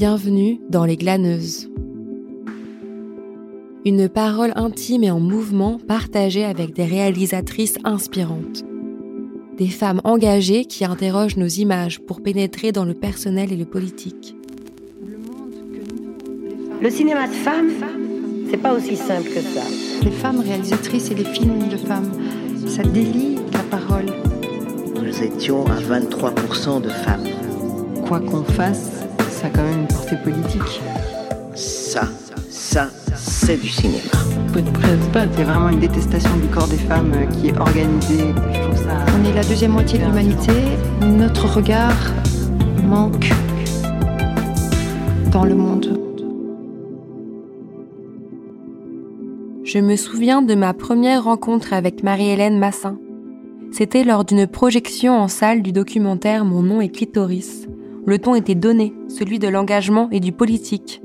Bienvenue dans Les Glaneuses. Une parole intime et en mouvement partagée avec des réalisatrices inspirantes. Des femmes engagées qui interrogent nos images pour pénétrer dans le personnel et le politique. Le cinéma de femmes, c'est pas aussi simple que ça. Les femmes réalisatrices et les films de femmes, ça délie la parole. Nous étions à 23% de femmes. Quoi qu'on fasse, ça a quand même une portée politique. Ça, ça, c'est du cinéma. C'est vraiment une détestation du corps des femmes euh, qui est organisée. On est la deuxième moitié de l'humanité. Notre regard manque dans le monde. Je me souviens de ma première rencontre avec Marie-Hélène Massin. C'était lors d'une projection en salle du documentaire Mon nom est clitoris. Le ton était donné, celui de l'engagement et du politique.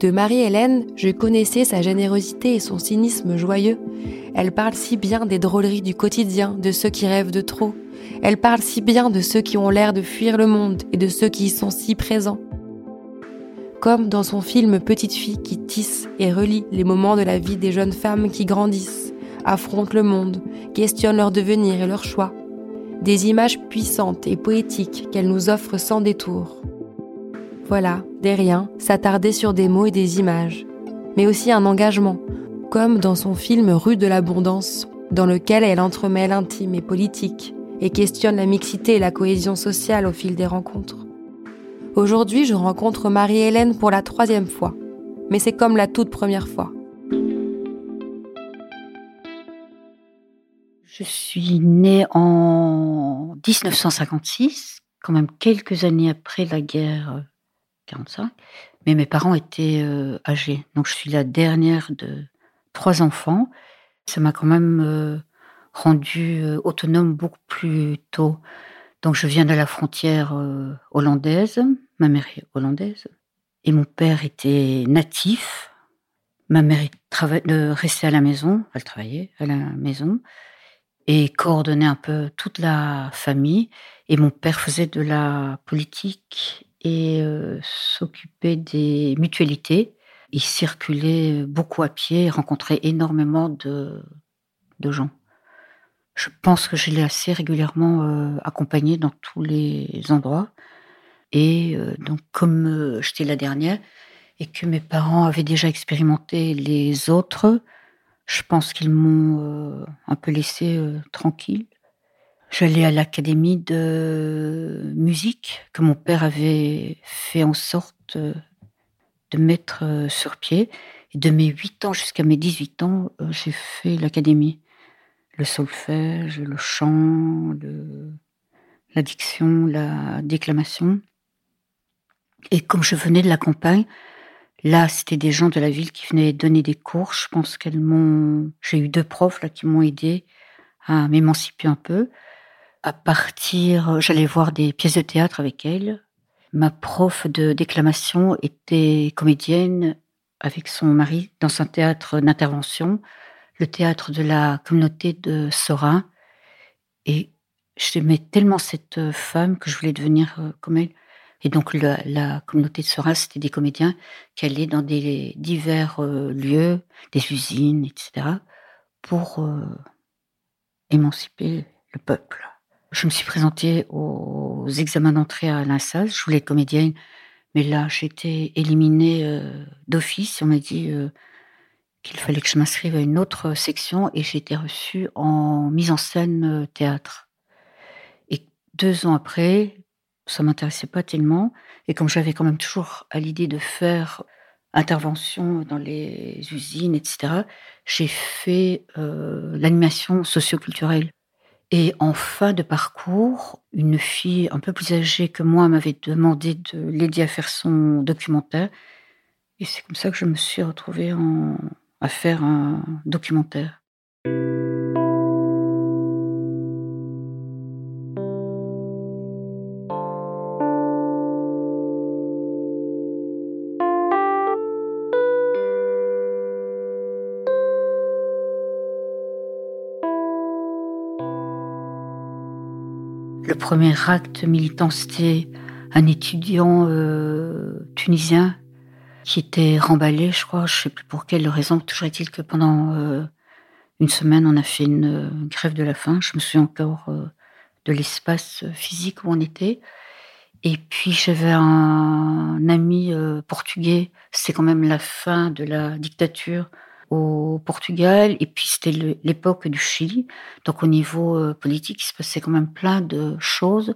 De Marie-Hélène, je connaissais sa générosité et son cynisme joyeux. Elle parle si bien des drôleries du quotidien, de ceux qui rêvent de trop. Elle parle si bien de ceux qui ont l'air de fuir le monde et de ceux qui y sont si présents comme dans son film Petite fille qui tisse et relie les moments de la vie des jeunes femmes qui grandissent, affrontent le monde, questionnent leur devenir et leurs choix. Des images puissantes et poétiques qu'elle nous offre sans détour. Voilà, des riens, s'attarder sur des mots et des images, mais aussi un engagement, comme dans son film Rue de l'Abondance, dans lequel elle entremêle intime et politique, et questionne la mixité et la cohésion sociale au fil des rencontres. Aujourd'hui, je rencontre Marie-Hélène pour la troisième fois, mais c'est comme la toute première fois. Je suis née en 1956, quand même quelques années après la guerre 45, euh, mais mes parents étaient euh, âgés, donc je suis la dernière de trois enfants. Ça m'a quand même euh, rendue autonome beaucoup plus tôt. Donc je viens de la frontière hollandaise, ma mère est hollandaise, et mon père était natif. Ma mère restait à la maison, elle travaillait à la maison, et coordonnait un peu toute la famille. Et mon père faisait de la politique et euh, s'occupait des mutualités. Il circulait beaucoup à pied, rencontrait énormément de gens. Je pense que je l'ai assez régulièrement euh, accompagné dans tous les endroits. Et euh, donc, comme euh, j'étais la dernière et que mes parents avaient déjà expérimenté les autres, je pense qu'ils m'ont un peu laissé tranquille. J'allais à l'académie de musique que mon père avait fait en sorte de mettre sur pied. Et de mes 8 ans jusqu'à mes 18 ans, j'ai fait l'académie le solfège, le chant, la diction, la déclamation. Et comme je venais de la campagne, là, c'était des gens de la ville qui venaient donner des cours. Je pense qu'elles m'ont. J'ai eu deux profs là qui m'ont aidé à m'émanciper un peu. À partir, j'allais voir des pièces de théâtre avec elles. Ma prof de déclamation était comédienne avec son mari dans un théâtre d'intervention le théâtre de la communauté de Sora. Et j'aimais tellement cette femme que je voulais devenir euh, comme elle. Et donc la, communauté de Sora, c'était des comédiens qui allaient dans des divers euh, lieux, des usines, etc., pour émanciper le peuple. Je me suis présentée aux examens d'entrée à l'INSAS. Je voulais être comédienne, mais là, j'étais éliminée d'office. On m'a dit qu'il fallait que je m'inscrive à une autre section et j'ai été reçue en mise en scène euh, théâtre. Et deux ans après, ça m'intéressait pas tellement. Et comme j'avais quand même toujours à l'idée de faire intervention dans les usines, etc., j'ai fait euh, l'animation socioculturelle. Et en fin de parcours, une fille un peu plus âgée que moi m'avait demandé de l'aider à faire son documentaire. Et c'est comme ça que je me suis retrouvée à faire un documentaire. Premier acte militant, c'était un étudiant tunisien qui était remballé, je crois, je sais plus pour quelle raison. Toujours est-il que pendant une semaine, on a fait une grève de la faim. Je me souviens encore de l'espace physique où on était. Et puis j'avais un ami euh, portugais, c'est quand même la fin de la dictature au Portugal, et puis c'était l'époque du Chili. Donc au niveau euh, politique, il se passait quand même plein de choses.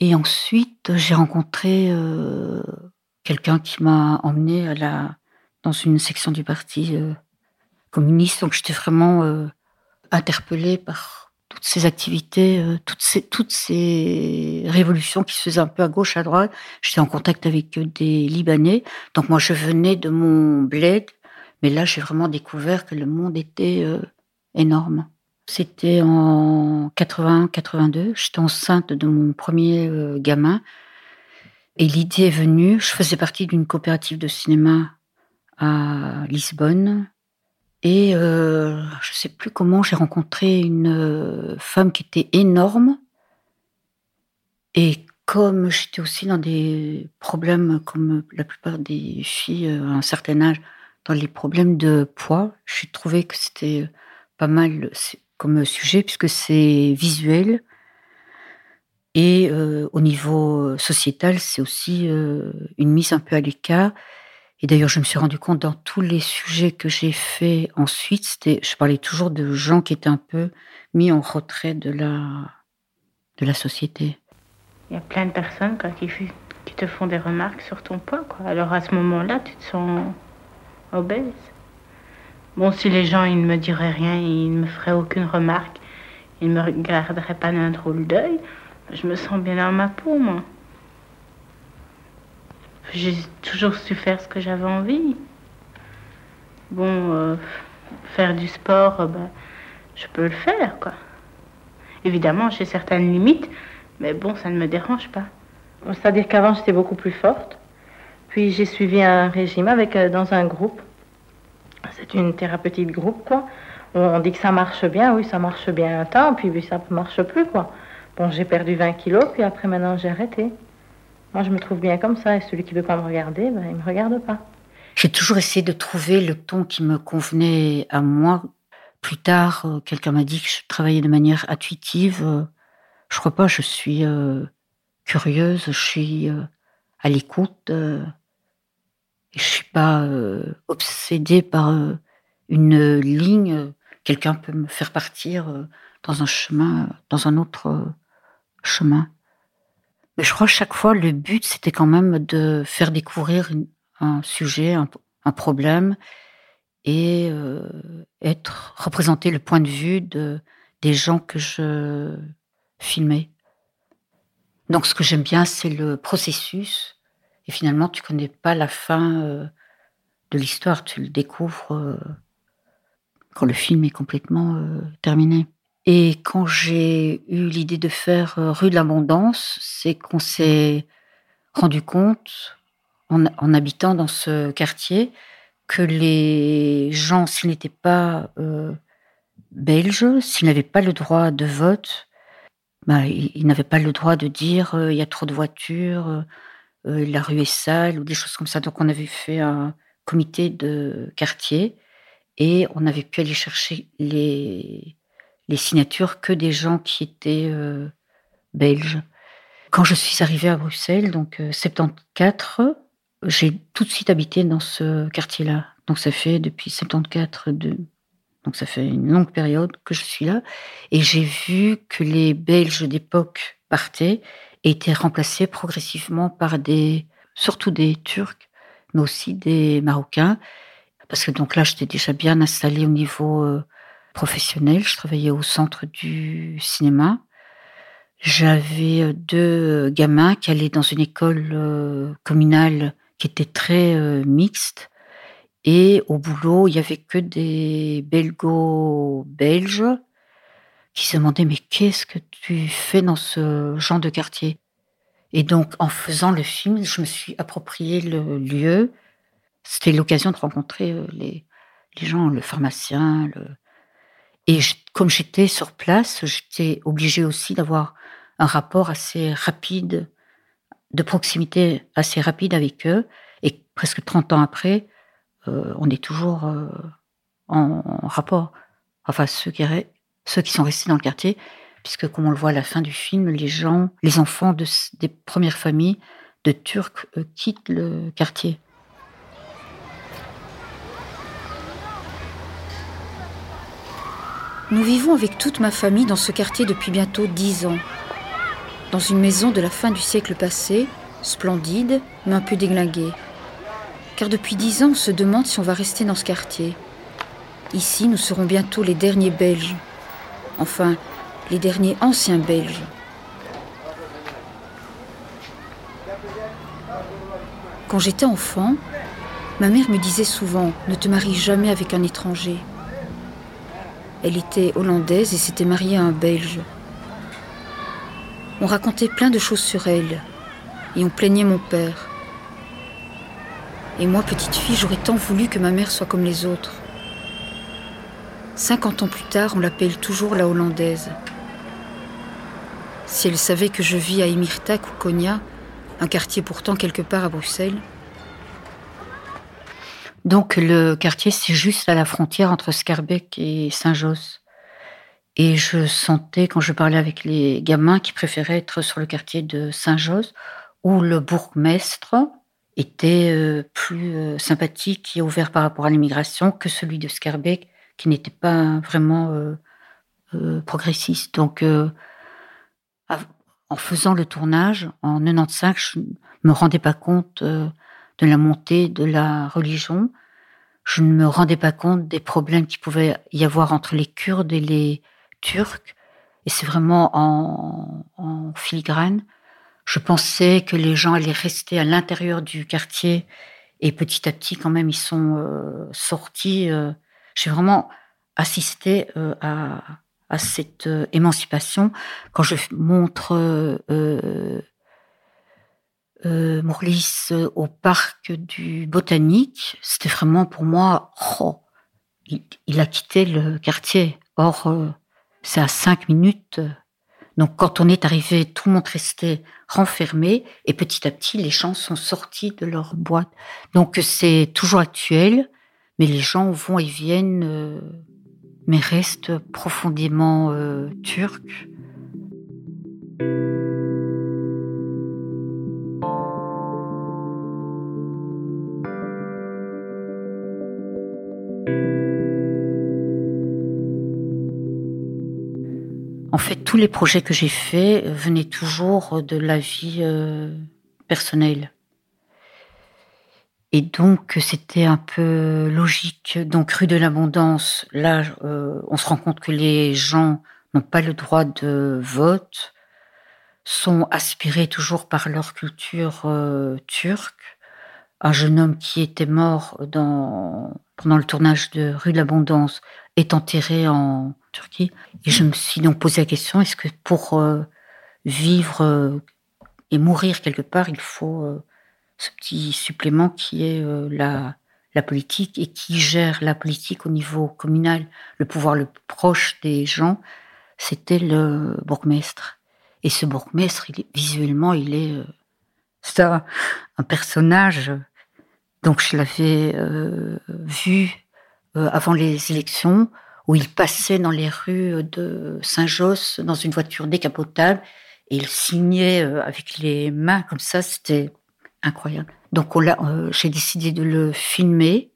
Et ensuite, j'ai rencontré euh, quelqu'un qui m'a emmené à la, dans une section du parti communiste. Donc j'étais vraiment interpellée par toutes ces activités, euh, toutes ces, toutes ces révolutions qui se faisaient un peu à gauche, à droite. J'étais en contact avec des Libanais. Donc moi, je venais de mon bled. Mais là, j'ai vraiment découvert que le monde était euh, énorme. C'était en 81-82. J'étais enceinte de mon premier euh, gamin. Et l'idée est venue. Je faisais partie d'une coopérative de cinéma à Lisbonne. Et euh, je ne sais plus comment j'ai rencontré une femme qui était énorme. Et comme j'étais aussi dans des problèmes, comme la plupart des filles à un certain âge, dans les problèmes de poids, j'ai trouvé que c'était pas mal comme sujet, puisque c'est visuel. Et au niveau sociétal, c'est aussi une mise un peu à l'écart. Et d'ailleurs, je me suis rendu compte dans tous les sujets que j'ai faits ensuite, c'était, je parlais toujours de gens qui étaient un peu mis en retrait de la, de la société. Il y a plein de personnes qui, qui te font des remarques sur ton poids. Quoi. Alors à ce moment-là, tu te sens obèse. Bon, si les gens ils ne me diraient rien, ils ne me feraient aucune remarque, ils ne me regarderaient pas d'un drôle d'œil, je me sens bien dans ma peau, moi j'ai toujours su faire ce que j'avais envie. Bon, euh, faire du sport, euh, ben, je peux le faire, quoi. Évidemment, j'ai certaines limites, mais bon, ça ne me dérange pas. C'est-à-dire qu'avant, j'étais beaucoup plus forte. Puis j'ai suivi un régime avec euh, dans un groupe. C'est une thérapeutique groupe, quoi. On dit que ça marche bien, oui, ça marche bien un temps, puis ça ne marche plus, quoi. Bon, j'ai perdu 20 kilos, puis après, maintenant, j'ai arrêté. Moi, je me trouve bien comme ça, et celui qui ne veut pas me regarder, ben, il ne me regarde pas. J'ai toujours essayé de trouver le ton qui me convenait à moi. Plus tard, euh, quelqu'un m'a dit que je travaillais de manière intuitive. Euh, je crois pas, je suis curieuse, je suis à l'écoute. Je suis pas obsédée par une ligne. Quelqu'un peut me faire partir dans un chemin, dans un autre chemin. Mais je crois que chaque fois, le but, c'était quand même de faire découvrir un sujet, un, problème, et euh, être représenter le point de vue de, des gens que je filmais. Donc, ce que j'aime bien, c'est le processus. Et finalement, tu connais pas la fin euh, de l'histoire, tu le découvres euh, quand le film est complètement terminé. Et quand j'ai eu l'idée de faire euh, rue de l'abondance, c'est qu'on s'est rendu compte, en, habitant dans ce quartier, que les gens, s'ils n'étaient pas euh, belges, s'ils n'avaient pas le droit de vote, bah, ils, n'avaient pas le droit de dire euh, il y a trop de voitures, la rue est sale ou des choses comme ça. Donc on avait fait un comité de quartier et on avait pu aller chercher les les signatures que des gens qui étaient euh, belges. Quand je suis arrivée à Bruxelles, donc 74, euh, j'ai tout de suite habité dans ce quartier-là. Donc ça fait depuis 74, de, donc ça fait une longue période que je suis là, et j'ai vu que les Belges d'époque partaient et étaient remplacés progressivement par des, surtout des Turcs, mais aussi des Marocains, parce que donc là j'étais déjà bien installée au niveau euh, professionnel. Je travaillais au centre du cinéma. J'avais euh, deux gamins qui allaient dans une école euh, communale qui était très euh, mixte. Et au boulot, il y avait que des belgo-belges qui se demandaient mais qu'est-ce que tu fais dans ce genre de quartier? Et donc, en faisant le film, je me suis approprié le lieu. C'était l'occasion de rencontrer les, les gens, le pharmacien, le, et comme j'étais sur place, j'étais obligée aussi d'avoir un rapport assez rapide de proximité assez rapide avec eux. Et presque 30 ans après, euh, on est toujours euh, en, rapport. Enfin, ceux qui, ceux qui sont restés dans le quartier, puisque comme on le voit à la fin du film, les gens, les enfants de, des premières familles de Turcs euh, quittent le quartier. Nous vivons avec toute ma famille dans ce quartier depuis bientôt dix ans. Dans une maison de la fin du siècle passé, splendide, mais un peu déglinguée. Car depuis dix ans, on se demande si on va rester dans ce quartier. Ici, nous serons bientôt les derniers Belges. Enfin, les derniers anciens Belges. Quand j'étais enfant, ma mère me disait souvent Ne te marie jamais avec un étranger. Elle était hollandaise et s'était mariée à un Belge. On racontait plein de choses sur elle et on plaignait mon père. Et moi, petite fille, j'aurais tant voulu que ma mère soit comme les autres. Cinquante ans plus tard, on l'appelle toujours la hollandaise. Si elle savait que je vis à Emirtak ou Konya, un quartier pourtant quelque part à Bruxelles, donc le quartier, c'est juste à la frontière entre Scarbeck et Saint-Josse. Et je sentais, quand je parlais avec les gamins, qui préféraient être sur le quartier de Saint-Josse, où le bourgmestre était euh, plus euh, sympathique et ouvert par rapport à l'immigration que celui de Scarbeck, qui n'était pas vraiment euh, progressiste. Donc, en faisant le tournage, en 95, je me rendais pas compte de la montée de la religion. Je ne me rendais pas compte des problèmes qu'il pouvait y avoir entre les Kurdes et les Turcs. Et c'est vraiment en, filigrane. Je pensais que les gens allaient rester à l'intérieur du quartier et petit à petit, quand même, ils sont euh, sortis. Euh. J'ai vraiment assisté euh, à, cette émancipation quand je montre euh, euh, au parc du Botanique, c'était vraiment pour moi, oh, il, a quitté le quartier. Or, euh, c'est à cinq minutes. Donc, quand on est arrivé, tout le monde restait renfermé et petit à petit, les gens sont sortis de leur boîte. Donc, c'est toujours actuel, mais les gens vont et viennent, euh, mais restent profondément turcs. En fait, tous les projets que j'ai faits venaient toujours de la vie euh, personnelle. Et donc, c'était un peu logique. Donc, rue de l'abondance, là, euh, on se rend compte que les gens n'ont pas le droit de vote, sont aspirés toujours par leur culture euh, turque. Un jeune homme qui était mort pendant le tournage de Rue de l'Abondance est enterré en Turquie. Et je me suis donc posé la question, est-ce que pour euh, vivre euh, et mourir quelque part, il faut euh, ce petit supplément qui est la, la politique et qui gère la politique au niveau communal, le pouvoir le plus proche des gens, c'était le bourgmestre. Et ce bourgmestre, visuellement, il est c'est un, personnage. Donc je l'avais vu avant les élections où il passait dans les rues de Saint-Josse dans une voiture décapotable et il signait euh, avec les mains comme ça, c'était incroyable. Donc euh, j'ai décidé de le filmer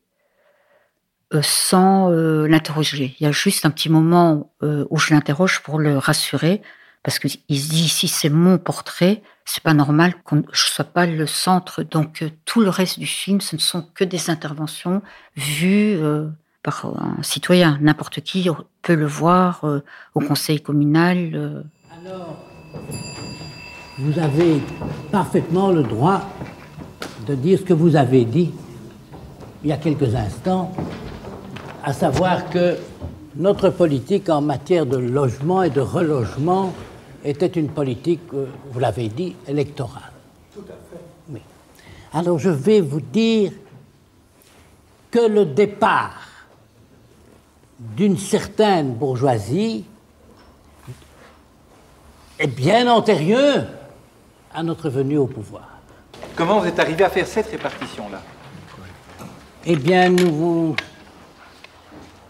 euh, sans l'interroger. Il y a juste un petit moment où je l'interroge pour le rassurer parce qu'il se dit si c'est mon portrait, c'est pas normal que je sois pas le centre. Donc tout le reste du film, ce ne sont que des interventions vues par un citoyen. N'importe qui peut le voir euh, au conseil communal. Euh. Alors, vous avez parfaitement le droit de dire ce que vous avez dit il y a quelques instants, à savoir que notre politique en matière de logement et de relogement était une politique, euh, vous l'avez dit, électorale. Tout à fait. Oui. Alors je vais vous dire que le départ d'une certaine bourgeoisie est bien antérieur à notre venue au pouvoir. Comment vous êtes arrivé à faire cette répartition-là? Eh bien, nous vous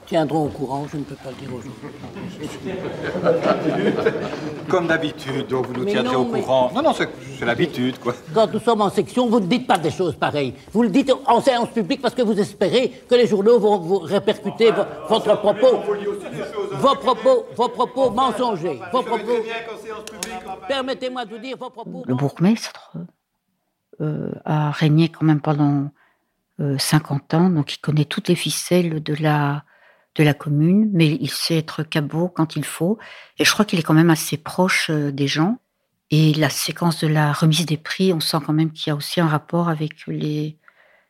tiendrons au courant, je ne peux pas le dire aujourd'hui. Comme d'habitude, donc vous nous tiendrez au courant. Non, non, c'est l'habitude, quoi. Quand nous sommes en section, vous ne dites pas des choses pareilles. Vous le dites en séance publique parce que vous espérez que les journaux vont vous répercuter votre propos. Vos propos, vos propos mensongers. Vos propos. Permettez-moi de vous dire vos propos. Le bourgmestre a régné quand même pendant 50 euh, ans, donc il connaît toutes les ficelles de la de la commune, mais il sait être cabot quand il faut. Et je crois qu'il est quand même assez proche euh, des gens. Et la séquence de la remise des prix, on sent quand même qu'il y a aussi un rapport avec les,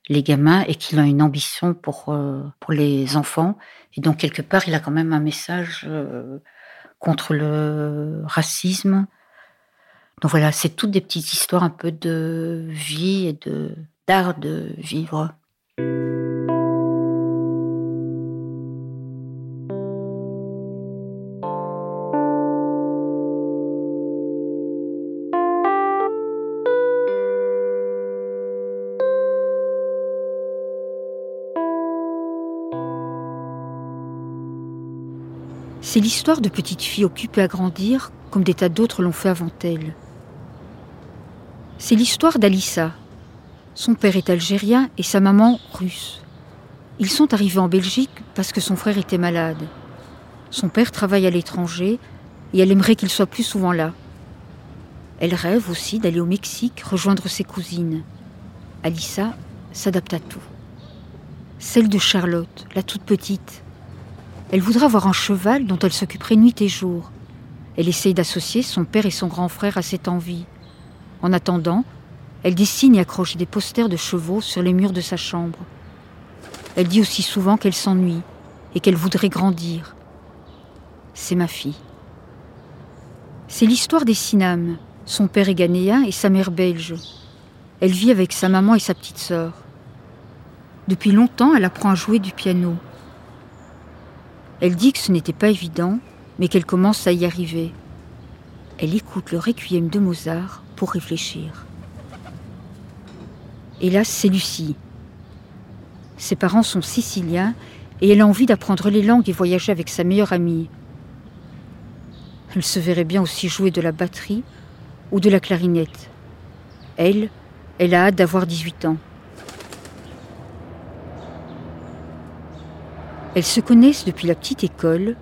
les gamins et qu'il a une ambition pour, euh, pour les enfants. Et donc, quelque part, il a quand même un message euh, contre le racisme. Donc voilà, c'est toutes des petites histoires un peu de vie et d'art de vivre. C'est l'histoire de petites filles occupées à grandir comme des tas d'autres l'ont fait avant elles. C'est l'histoire d'Alissa. Son père est algérien et sa maman russe. Ils sont arrivés en Belgique parce que son frère était malade. Son père travaille à l'étranger et elle aimerait qu'il soit plus souvent là. Elle rêve aussi d'aller au Mexique rejoindre ses cousines. Alissa s'adapte à tout. Celle de Charlotte, la toute petite, elle voudra avoir un cheval dont elle s'occuperait nuit et jour. Elle essaye d'associer son père et son grand frère à cette envie. En attendant, elle dessine et accroche des posters de chevaux sur les murs de sa chambre. Elle dit aussi souvent qu'elle s'ennuie et qu'elle voudrait grandir. C'est ma fille. C'est l'histoire des Sinam. Son père est ghanéen et sa mère belge. Elle vit avec sa maman et sa petite sœur. Depuis longtemps, elle apprend à jouer du piano. Elle dit que ce n'était pas évident, mais qu'elle commence à y arriver. Elle écoute le requiem de Mozart pour réfléchir. Hélas, c'est Lucie. Ses parents sont siciliens et elle a envie d'apprendre les langues et voyager avec sa meilleure amie. Elle se verrait bien aussi jouer de la batterie ou de la clarinette. Elle, elle a hâte d'avoir 18 ans. Elles se connaissent depuis la petite école,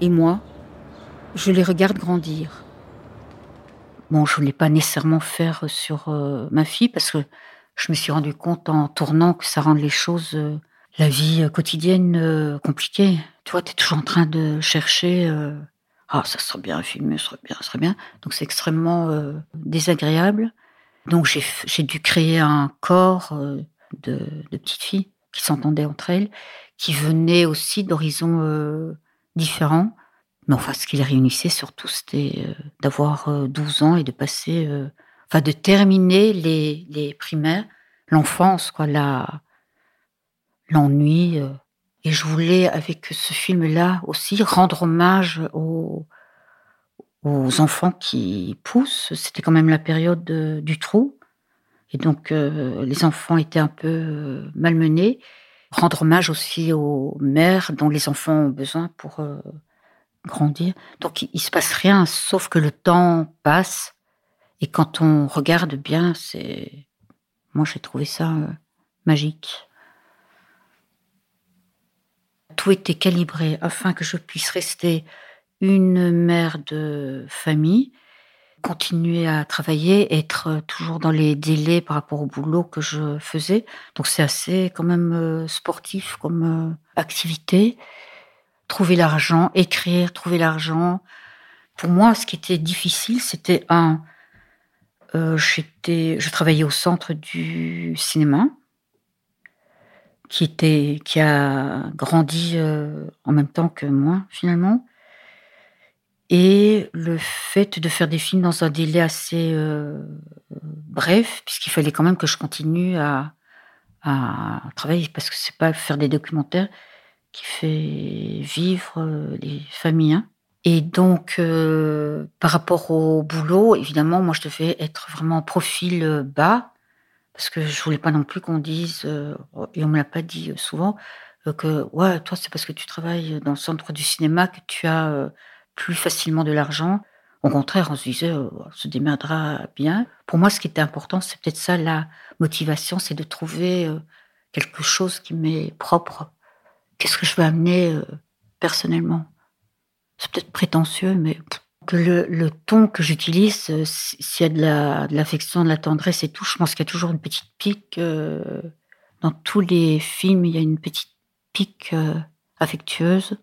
et moi, je les regarde grandir. Bon, je voulais pas nécessairement faire sur euh, ma fille parce que je me suis rendu compte en tournant que ça rend les choses, euh, la vie euh, quotidienne compliquée. Tu vois, tu es toujours en train de chercher. ah, ça serait bien filmé, ça serait bien, ça serait bien. Donc c'est extrêmement désagréable. Donc j'ai dû créer un corps de, petites filles qui s'entendaient entre elles qui venaient aussi d'horizons différents. Mais enfin, ce qui les réunissait surtout, c'était euh, d'avoir 12 euh, ans et de passer, enfin, de terminer les, les primaires, l'enfance, quoi, l'ennui. et je voulais, avec ce film-là aussi, rendre hommage aux, aux enfants qui poussent. C'était quand même la période du trou. Et donc, les enfants étaient un peu malmenés rendre hommage aussi aux mères dont les enfants ont besoin pour euh, grandir. Donc il, ne se passe rien, sauf que le temps passe. Et quand on regarde bien, c'est, moi j'ai trouvé ça euh, magique. Tout était calibré afin que je puisse rester une mère de famille continuer à travailler, être toujours dans les délais par rapport au boulot que je faisais. Donc c'est assez quand même euh, sportif comme euh, activité. Trouver l'argent, écrire, trouver l'argent. Pour moi, ce qui était difficile, c'était un, j'étais, je travaillais au centre du cinéma, qui était, qui a grandi en même temps que moi finalement. Et le fait de faire des films dans un délai assez euh, bref, puisqu'il fallait quand même que je continue à, travailler, parce que c'est pas faire des documentaires qui fait vivre euh, les familles. Hein. Et donc, euh, par rapport au boulot, évidemment, moi, je devais être vraiment en profil bas, parce que je voulais pas non plus qu'on dise, et on me l'a pas dit souvent, que ouais, toi, c'est parce que tu travailles dans le centre du cinéma que tu as plus facilement de l'argent. Au contraire, on se disait, euh, on se démerdera bien. Pour moi, ce qui était important, c'est peut-être ça, la motivation, c'est de trouver euh, quelque chose qui m'est propre. Qu'est-ce que je veux amener euh, personnellement? C'est peut-être prétentieux, mais que le, ton que j'utilise, s'il y a de l'affection, de, la tendresse et tout, je pense qu'il y a toujours une petite pique. dans tous les films, il y a une petite pique affectueuse.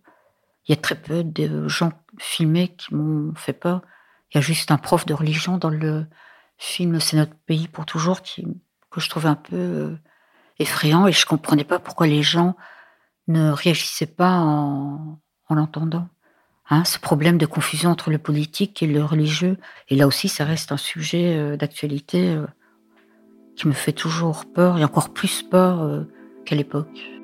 Il y a très peu de gens filmés qui m'ont fait peur. Il y a juste un prof de religion dans le film C'est notre pays pour toujours qui, que je trouvais un peu euh, effrayant et je comprenais pas pourquoi les gens ne réagissaient pas en, l'entendant. Hein, ce problème de confusion entre le politique et le religieux. Et là aussi, ça reste un sujet euh, d'actualité euh, qui me fait toujours peur et encore plus peur qu'à l'époque.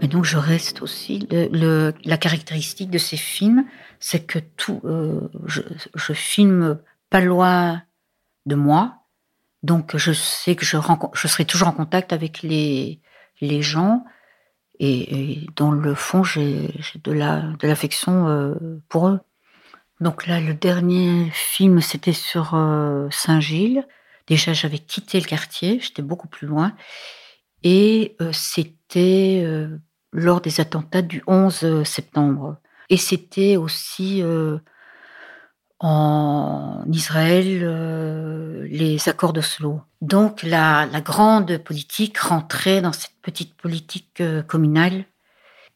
Et donc je reste aussi. Le, la caractéristique de ces films, c'est que tout, euh, je, je, filme pas loin de moi, donc je sais que je, je serai toujours en contact avec les, les gens, et, dans le fond j'ai de la de l'affection euh, pour eux. Donc là, le dernier film, c'était sur euh, Saint-Gilles. Déjà, j'avais quitté le quartier, j'étais beaucoup plus loin. Et c'était lors des attentats du 11 euh, septembre. Et c'était aussi euh, en Israël euh, les accords d'Oslo. Donc la, la, grande politique rentrait dans cette petite politique communale.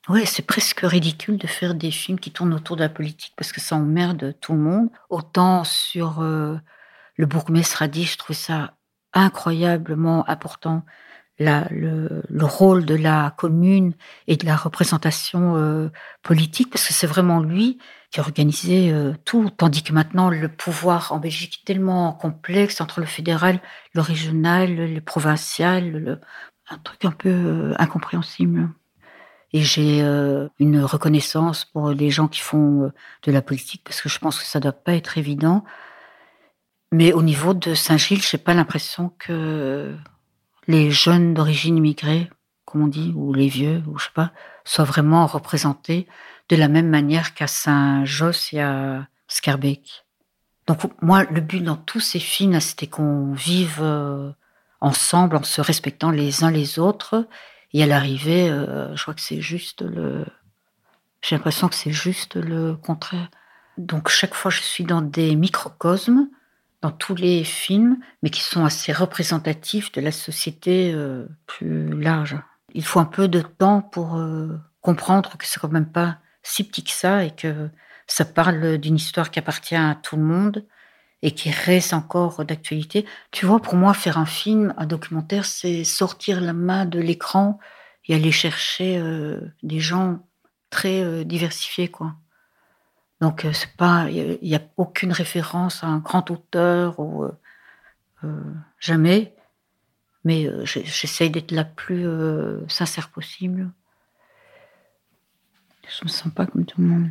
Ouais, c'est presque ridicule de faire des films qui tournent autour de la politique parce que ça emmerde tout le monde. Autant sur le bourgmestre Radi, je trouve ça incroyablement important le, rôle de la commune et de la représentation euh, politique, parce que c'est vraiment lui qui organisait euh, tout, tandis que maintenant le pouvoir en Belgique est tellement complexe entre le fédéral, le régional, le provincial, un truc un peu euh, incompréhensible. Et j'ai une reconnaissance pour les gens qui font de la politique, parce que je pense que ça doit pas être évident. Mais au niveau de Saint-Gilles, j'ai pas l'impression que les jeunes d'origine immigrée, comme on dit, ou les vieux, ou je sais pas, soient vraiment représentés de la même manière qu'à Saint-Josse et à Scarbeck. Donc moi, le but dans tous ces films, c'était qu'on vive euh, ensemble en se respectant les uns les autres. Et à l'arrivée, euh, je crois que c'est juste le... J'ai l'impression que c'est juste le contraire. Donc chaque fois, je suis dans des microcosmes dans tous les films, mais qui sont assez représentatifs de la société euh, plus large. Il faut un peu de temps pour euh, comprendre que c'est quand même pas si petit que ça et que ça parle d'une histoire qui appartient à tout le monde et qui reste encore d'actualité. Tu vois, pour moi, faire un film, un documentaire, c'est sortir la main de l'écran et aller chercher euh, des gens très diversifiés, quoi. Donc euh, il n'y a, aucune référence à un grand auteur ou euh, euh, jamais. Mais j'essaye d'être la plus sincère possible. Je me sens pas comme tout le monde.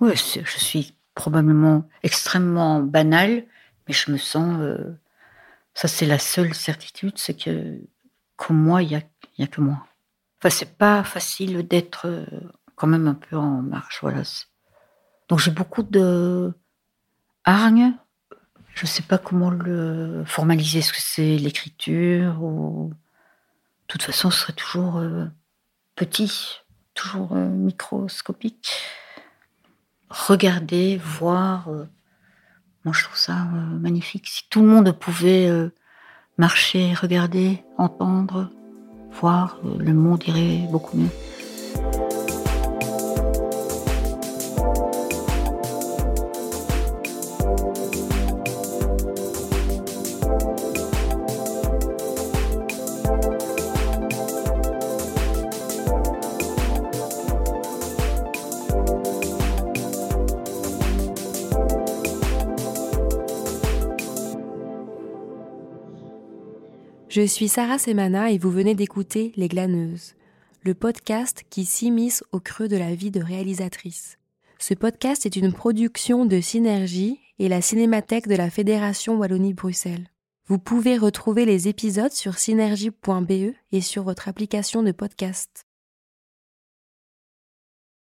Oui, je suis probablement extrêmement banale, mais je me sens. ça, c'est la seule certitude, c'est que comme moi, il n'y a, a que moi. Enfin, c'est pas facile d'être quand même un peu en marche. Voilà. Donc j'ai beaucoup de hargne. Je ne sais pas comment le formaliser. Est-ce que c'est l'écriture ou... De toute façon, ce serait toujours euh, petit, toujours euh, microscopique. Regarder, voir. Euh, moi, je trouve ça magnifique. Si tout le monde pouvait marcher, regarder, entendre, voir, le monde irait beaucoup mieux. Je suis Sarah Semana et vous venez d'écouter Les Glaneuses, le podcast qui s'immisce au creux de la vie de réalisatrice. Ce podcast est une production de Synergie et la Cinémathèque de la Fédération Wallonie-Bruxelles. Vous pouvez retrouver les épisodes sur synergie.be et sur votre application de podcast.